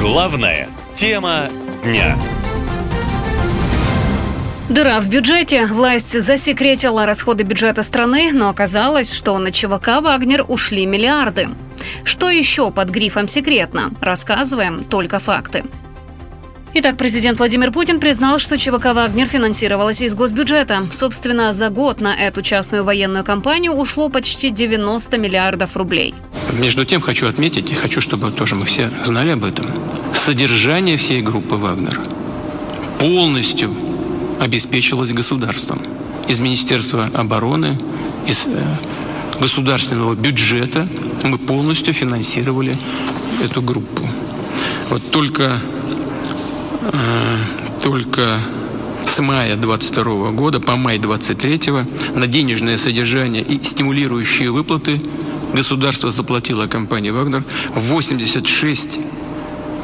Главная тема дня. Дыра в бюджете. Власть засекретила расходы бюджета страны, но оказалось, что на ЧВК «Вагнер» ушли миллиарды. Что еще под грифом «секретно»? Рассказываем только факты. Итак, президент Владимир Путин признал, что ЧВК «Вагнер» финансировалась из госбюджета. Собственно, за год на эту частную военную кампанию ушло почти 90 миллиардов рублей. Между тем хочу отметить, и хочу, чтобы тоже мы все знали об этом, содержание всей группы «Вагнер» полностью обеспечилось государством. Из Министерства обороны, из э, государственного бюджета мы полностью финансировали эту группу. Вот только, только с мая 22 года по май 23 на денежное содержание и стимулирующие выплаты государство заплатило компании «Вагнер» 86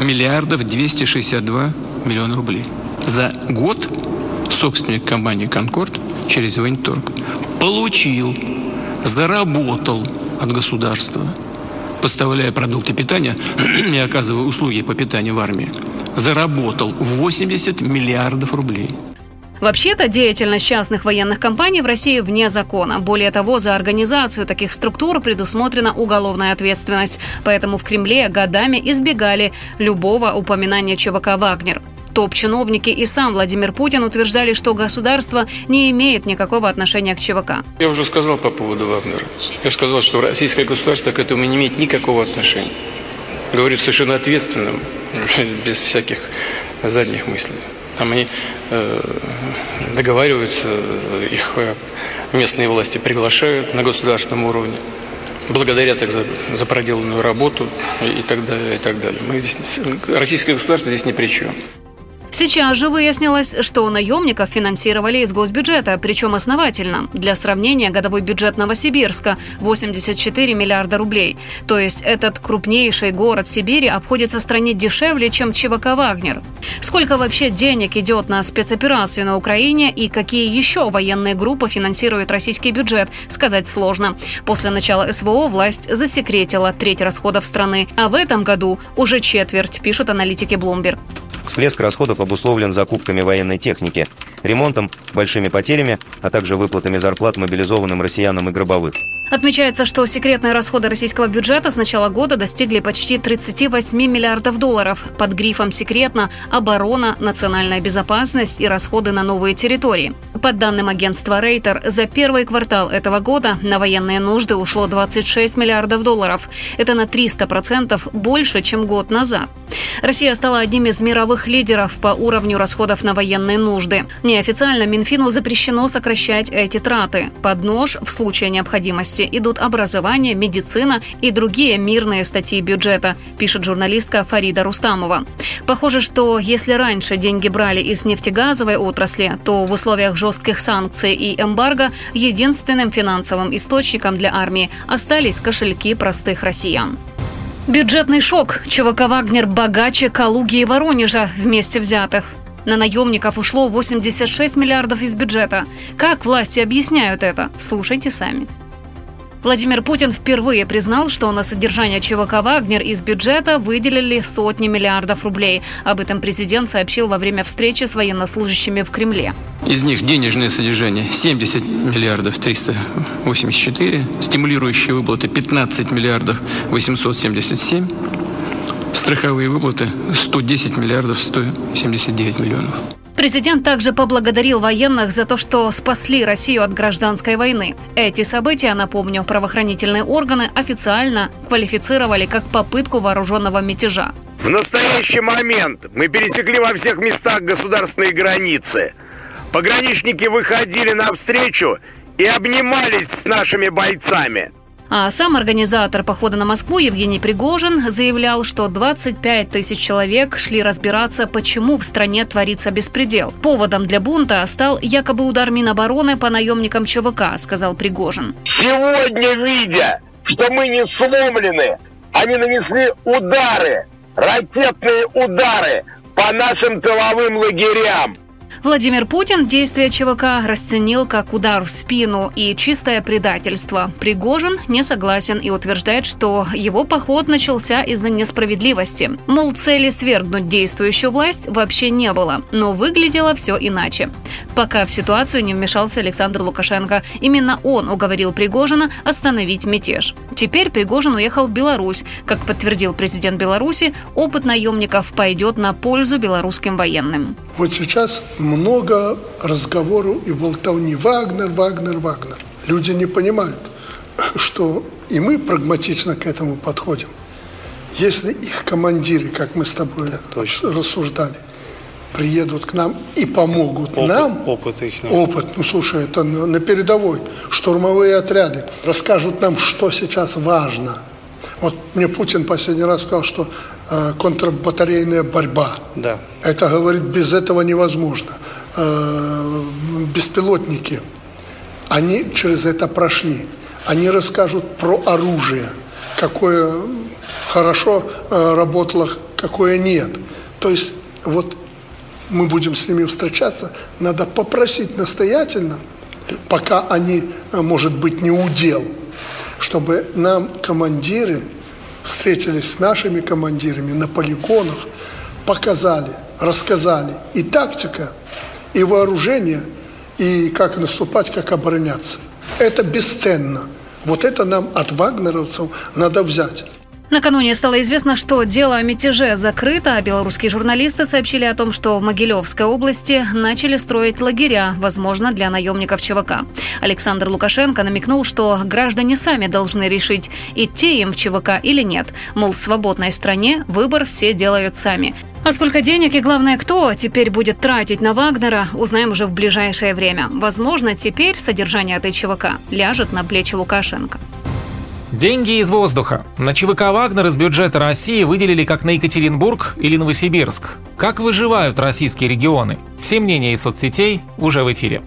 миллиардов 262 миллиона рублей. За год собственник компании «Конкорд» через Военторг получил, заработал от государства, поставляя продукты питания и оказывая услуги по питанию в армии, заработал 80 миллиардов рублей. Вообще-то деятельность частных военных компаний в России вне закона. Более того, за организацию таких структур предусмотрена уголовная ответственность. Поэтому в Кремле годами избегали любого упоминания ЧВК «Вагнер». Топ-чиновники и сам Владимир Путин утверждали, что государство не имеет никакого отношения к ЧВК. Я уже сказал по поводу Вагнера. Я сказал, что российское государство к этому не имеет никакого отношения. Говорит совершенно ответственным, без всяких задних мыслей. Там они э, договариваются, их местные власти приглашают на государственном уровне благодарят их за, за проделанную работу и так далее, и так далее. Мы здесь, российское государство здесь ни при чем. Сейчас же выяснилось, что наемников финансировали из госбюджета, причем основательно. Для сравнения, годовой бюджет Новосибирска – 84 миллиарда рублей. То есть этот крупнейший город Сибири обходится стране дешевле, чем ЧВК «Вагнер». Сколько вообще денег идет на спецоперации на Украине и какие еще военные группы финансирует российский бюджет, сказать сложно. После начала СВО власть засекретила треть расходов страны, а в этом году уже четверть, пишут аналитики Bloomberg. Всплеск расходов обусловлен закупками военной техники, ремонтом, большими потерями, а также выплатами зарплат мобилизованным россиянам и гробовых. Отмечается, что секретные расходы российского бюджета с начала года достигли почти 38 миллиардов долларов. Под грифом «секретно» – оборона, национальная безопасность и расходы на новые территории. По данным агентства Рейтер, за первый квартал этого года на военные нужды ушло 26 миллиардов долларов. Это на 300% больше, чем год назад. Россия стала одним из мировых лидеров по уровню расходов на военные нужды. Неофициально Минфину запрещено сокращать эти траты. Под нож в случае необходимости идут образование, медицина и другие мирные статьи бюджета, пишет журналистка Фарида Рустамова. Похоже, что если раньше деньги брали из нефтегазовой отрасли, то в условиях жестких санкций и эмбарго единственным финансовым источником для армии остались кошельки простых россиян. Бюджетный шок. ЧВК «Вагнер» богаче Калуги и Воронежа вместе взятых. На наемников ушло 86 миллиардов из бюджета. Как власти объясняют это? Слушайте сами. Владимир Путин впервые признал, что на содержание ЧВК «Вагнер» из бюджета выделили сотни миллиардов рублей. Об этом президент сообщил во время встречи с военнослужащими в Кремле. Из них денежное содержание 70 миллиардов 384, стимулирующие выплаты 15 миллиардов 877, страховые выплаты 110 миллиардов 179 миллионов. Президент также поблагодарил военных за то, что спасли Россию от гражданской войны. Эти события, напомню, правоохранительные органы официально квалифицировали как попытку вооруженного мятежа. В настоящий момент мы пересекли во всех местах государственные границы. Пограничники выходили навстречу и обнимались с нашими бойцами. А сам организатор похода на Москву Евгений Пригожин заявлял, что 25 тысяч человек шли разбираться, почему в стране творится беспредел. Поводом для бунта стал якобы удар Минобороны по наемникам ЧВК, сказал Пригожин. Сегодня, видя, что мы не сломлены, они нанесли удары, ракетные удары по нашим тыловым лагерям. Владимир Путин действия ЧВК расценил как удар в спину и чистое предательство. Пригожин не согласен и утверждает, что его поход начался из-за несправедливости. Мол, цели свергнуть действующую власть вообще не было, но выглядело все иначе. Пока в ситуацию не вмешался Александр Лукашенко. Именно он уговорил Пригожина остановить мятеж. Теперь Пригожин уехал в Беларусь. Как подтвердил президент Беларуси, опыт наемников пойдет на пользу белорусским военным. Вот сейчас много разговоров и болтовни. Вагнер, Вагнер, Вагнер. Люди не понимают, что и мы прагматично к этому подходим. Если их командиры, как мы с тобой Точно. рассуждали, приедут к нам и помогут опыт, нам. Опыт их. Опыт, ну слушай, это на, на передовой. Штурмовые отряды расскажут нам, что сейчас важно. Вот мне Путин последний раз сказал, что контрбатарейная борьба. Да. Это, говорит, без этого невозможно. Э, беспилотники, они через это прошли. Они расскажут про оружие, какое хорошо э, работало, какое нет. То есть вот мы будем с ними встречаться, надо попросить настоятельно, пока они, э, может быть, не удел, чтобы нам командиры встретились с нашими командирами на полигонах, показали, рассказали и тактика, и вооружение, и как наступать, как обороняться. Это бесценно. Вот это нам от вагнеровцев надо взять. Накануне стало известно, что дело о мятеже закрыто, а белорусские журналисты сообщили о том, что в Могилевской области начали строить лагеря, возможно, для наемников ЧВК. Александр Лукашенко намекнул, что граждане сами должны решить, идти им в ЧВК или нет. Мол, в свободной стране выбор все делают сами. А сколько денег и, главное, кто теперь будет тратить на Вагнера, узнаем уже в ближайшее время. Возможно, теперь содержание этой ЧВК ляжет на плечи Лукашенко. Деньги из воздуха. На ЧВК «Вагнер» из бюджета России выделили как на Екатеринбург или Новосибирск. Как выживают российские регионы? Все мнения из соцсетей уже в эфире.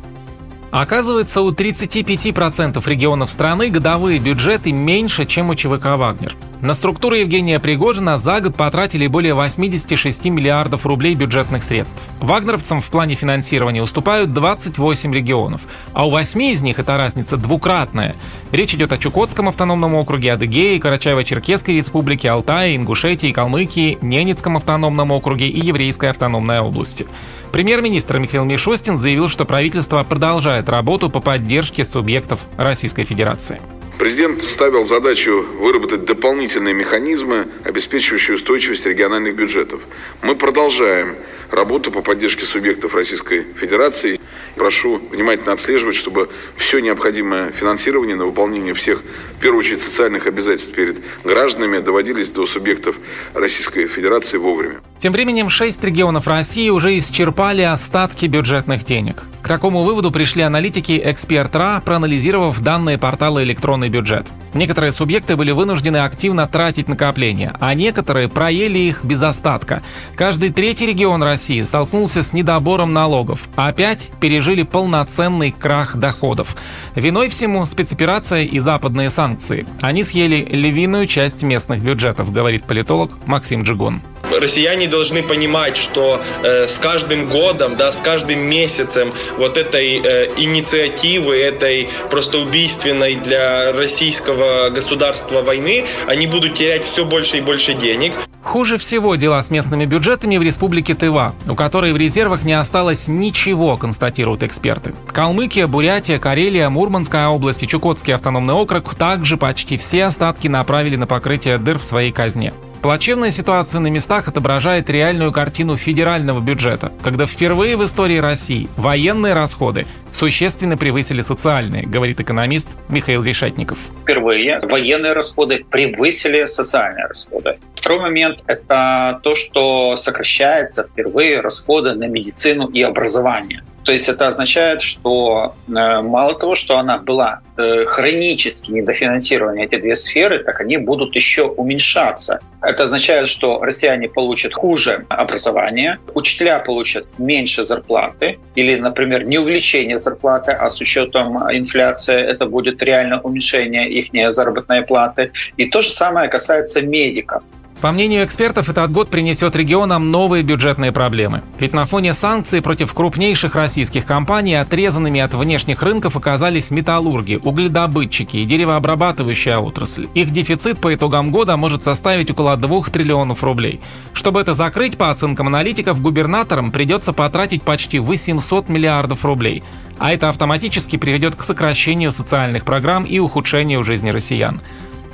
Оказывается, у 35% регионов страны годовые бюджеты меньше, чем у ЧВК «Вагнер». На структуру Евгения Пригожина за год потратили более 86 миллиардов рублей бюджетных средств. Вагнеровцам в плане финансирования уступают 28 регионов, а у 8 из них эта разница двукратная. Речь идет о Чукотском автономном округе, Адыгее, Карачаево-Черкесской республике, Алтае, Ингушетии, Калмыкии, Ненецком автономном округе и Еврейской автономной области. Премьер-министр Михаил Мишустин заявил, что правительство продолжает работу по поддержке субъектов Российской Федерации. Президент ставил задачу выработать дополнительные механизмы, обеспечивающие устойчивость региональных бюджетов. Мы продолжаем работу по поддержке субъектов Российской Федерации. Прошу внимательно отслеживать, чтобы все необходимое финансирование на выполнение всех, в первую очередь, социальных обязательств перед гражданами доводились до субъектов Российской Федерации вовремя. Тем временем шесть регионов России уже исчерпали остатки бюджетных денег. К такому выводу пришли аналитики Эксперт РА, проанализировав данные портала «Электронный бюджет». Некоторые субъекты были вынуждены активно тратить накопления, а некоторые проели их без остатка. Каждый третий регион России столкнулся с недобором налогов, а пять пережили полноценный крах доходов. Виной всему спецоперация и западные санкции. Они съели львиную часть местных бюджетов, говорит политолог Максим Джигун россияне должны понимать, что э, с каждым годом, да, с каждым месяцем вот этой э, инициативы, этой просто убийственной для российского государства войны, они будут терять все больше и больше денег. Хуже всего дела с местными бюджетами в республике Тыва, у которой в резервах не осталось ничего, констатируют эксперты. Калмыкия, Бурятия, Карелия, Мурманская область и Чукотский автономный округ также почти все остатки направили на покрытие дыр в своей казне. Плачевная ситуация на местах отображает реальную картину федерального бюджета, когда впервые в истории России военные расходы существенно превысили социальные, говорит экономист Михаил Решетников. Впервые военные расходы превысили социальные расходы. Второй момент – это то, что сокращается впервые расходы на медицину и образование. То есть это означает, что э, мало того, что она была э, хронически недофинансирована, эти две сферы, так они будут еще уменьшаться. Это означает, что россияне получат хуже образование, учителя получат меньше зарплаты или, например, не увеличение зарплаты, а с учетом инфляции это будет реально уменьшение их заработной платы. И то же самое касается медиков. По мнению экспертов, этот год принесет регионам новые бюджетные проблемы. Ведь на фоне санкций против крупнейших российских компаний отрезанными от внешних рынков оказались металлурги, угледобытчики и деревообрабатывающая отрасль. Их дефицит по итогам года может составить около 2 триллионов рублей. Чтобы это закрыть, по оценкам аналитиков, губернаторам придется потратить почти 800 миллиардов рублей. А это автоматически приведет к сокращению социальных программ и ухудшению жизни россиян.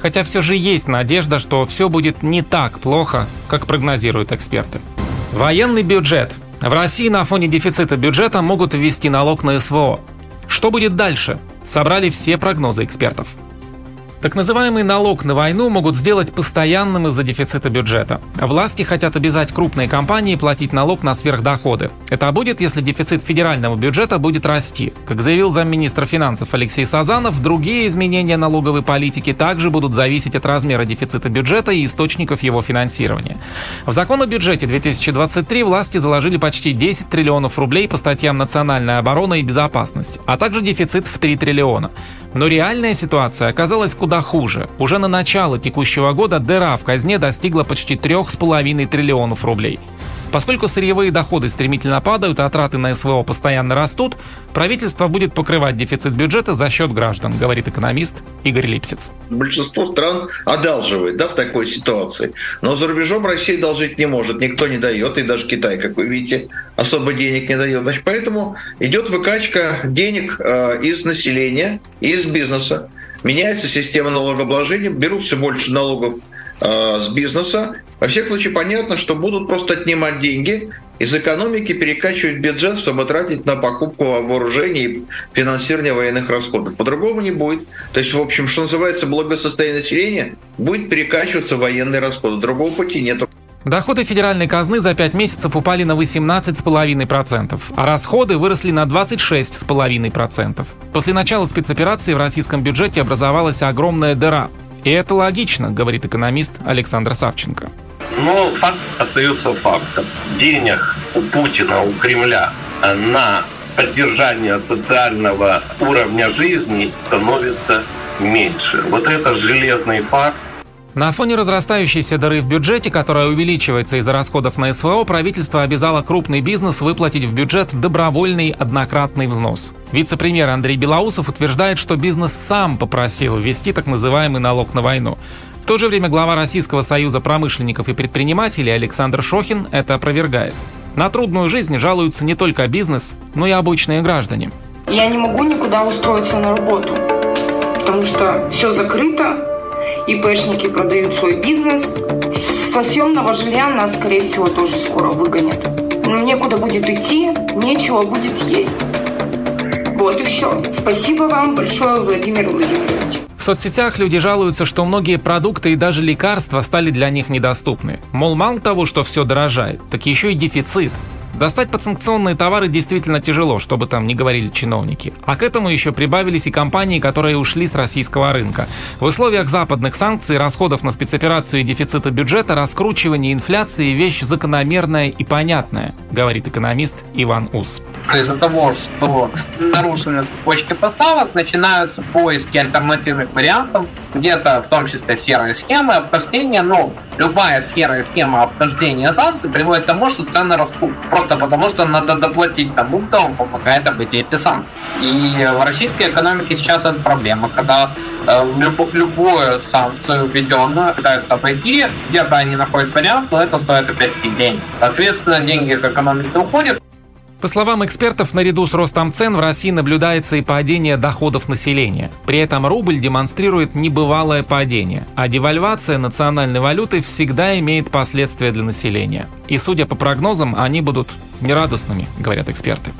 Хотя все же есть надежда, что все будет не так плохо, как прогнозируют эксперты. Военный бюджет. В России на фоне дефицита бюджета могут ввести налог на СВО. Что будет дальше? Собрали все прогнозы экспертов. Так называемый налог на войну могут сделать постоянным из-за дефицита бюджета. Власти хотят обязать крупные компании платить налог на сверхдоходы. Это будет, если дефицит федерального бюджета будет расти. Как заявил замминистра финансов Алексей Сазанов, другие изменения налоговой политики также будут зависеть от размера дефицита бюджета и источников его финансирования. В закон о бюджете 2023 власти заложили почти 10 триллионов рублей по статьям национальная оборона и безопасность, а также дефицит в 3 триллиона. Но реальная ситуация оказалась куда хуже. Уже на начало текущего года дыра в казне достигла почти 3,5 триллионов рублей. Поскольку сырьевые доходы стремительно падают, а траты на СВО постоянно растут, правительство будет покрывать дефицит бюджета за счет граждан, говорит экономист Игорь Липсиц. Большинство стран одалживает да, в такой ситуации. Но за рубежом Россия должить не может, никто не дает, и даже Китай, как вы видите, особо денег не дает. Значит, поэтому идет выкачка денег э, из населения, из бизнеса. Меняется система налогообложения, берут все больше налогов э, с бизнеса, во всех случаях понятно, что будут просто отнимать деньги из экономики, перекачивать бюджет, чтобы тратить на покупку вооружений и финансирование военных расходов. По-другому не будет. То есть, в общем, что называется, благосостояние населения будет перекачиваться военные расходы. Другого пути нет. Доходы федеральной казны за 5 месяцев упали на 18,5%, а расходы выросли на 26,5%. После начала спецоперации в российском бюджете образовалась огромная дыра. И это логично, говорит экономист Александр Савченко. Но факт остается фактом. Денег у Путина, у Кремля на поддержание социального уровня жизни становится меньше. Вот это железный факт. На фоне разрастающейся дыры в бюджете, которая увеличивается из-за расходов на СВО, правительство обязало крупный бизнес выплатить в бюджет добровольный однократный взнос. Вице-премьер Андрей Белоусов утверждает, что бизнес сам попросил ввести так называемый налог на войну. В то же время глава Российского союза промышленников и предпринимателей Александр Шохин это опровергает. На трудную жизнь жалуются не только бизнес, но и обычные граждане. Я не могу никуда устроиться на работу, потому что все закрыто, ИПшники продают свой бизнес. Со съемного жилья нас, скорее всего, тоже скоро выгонят. Некуда будет идти, нечего будет есть. Вот и все. Спасибо вам большое, Владимир Владимирович. Соцсетях люди жалуются, что многие продукты и даже лекарства стали для них недоступны. Мол, мало того, что все дорожает, так еще и дефицит. Достать подсанкционные товары действительно тяжело, чтобы там не говорили чиновники. А к этому еще прибавились и компании, которые ушли с российского рынка. В условиях западных санкций, расходов на спецоперацию и дефицита бюджета, раскручивание инфляции – вещь закономерная и понятная, говорит экономист Иван Ус. Из-за того, что нарушены цепочки поставок, начинаются поиски альтернативных вариантов, где-то в том числе серые схемы обхождения, но любая серая схема обхождения санкций приводит к тому, что цены растут. Просто потому, что надо доплатить тому, кто вам помогает обойти эти санкции. И в российской экономике сейчас это проблема, когда э, люб, любую санкцию введенную пытаются обойти, где-то они находят вариант, но это стоит опять-таки денег. Соответственно, деньги из экономики уходят, по словам экспертов, наряду с ростом цен в России наблюдается и падение доходов населения. При этом рубль демонстрирует небывалое падение, а девальвация национальной валюты всегда имеет последствия для населения. И судя по прогнозам, они будут нерадостными, говорят эксперты.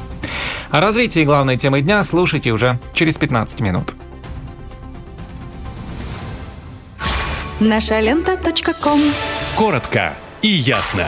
О развитии главной темы дня слушайте уже через 15 минут. Наша лента. Коротко и ясно.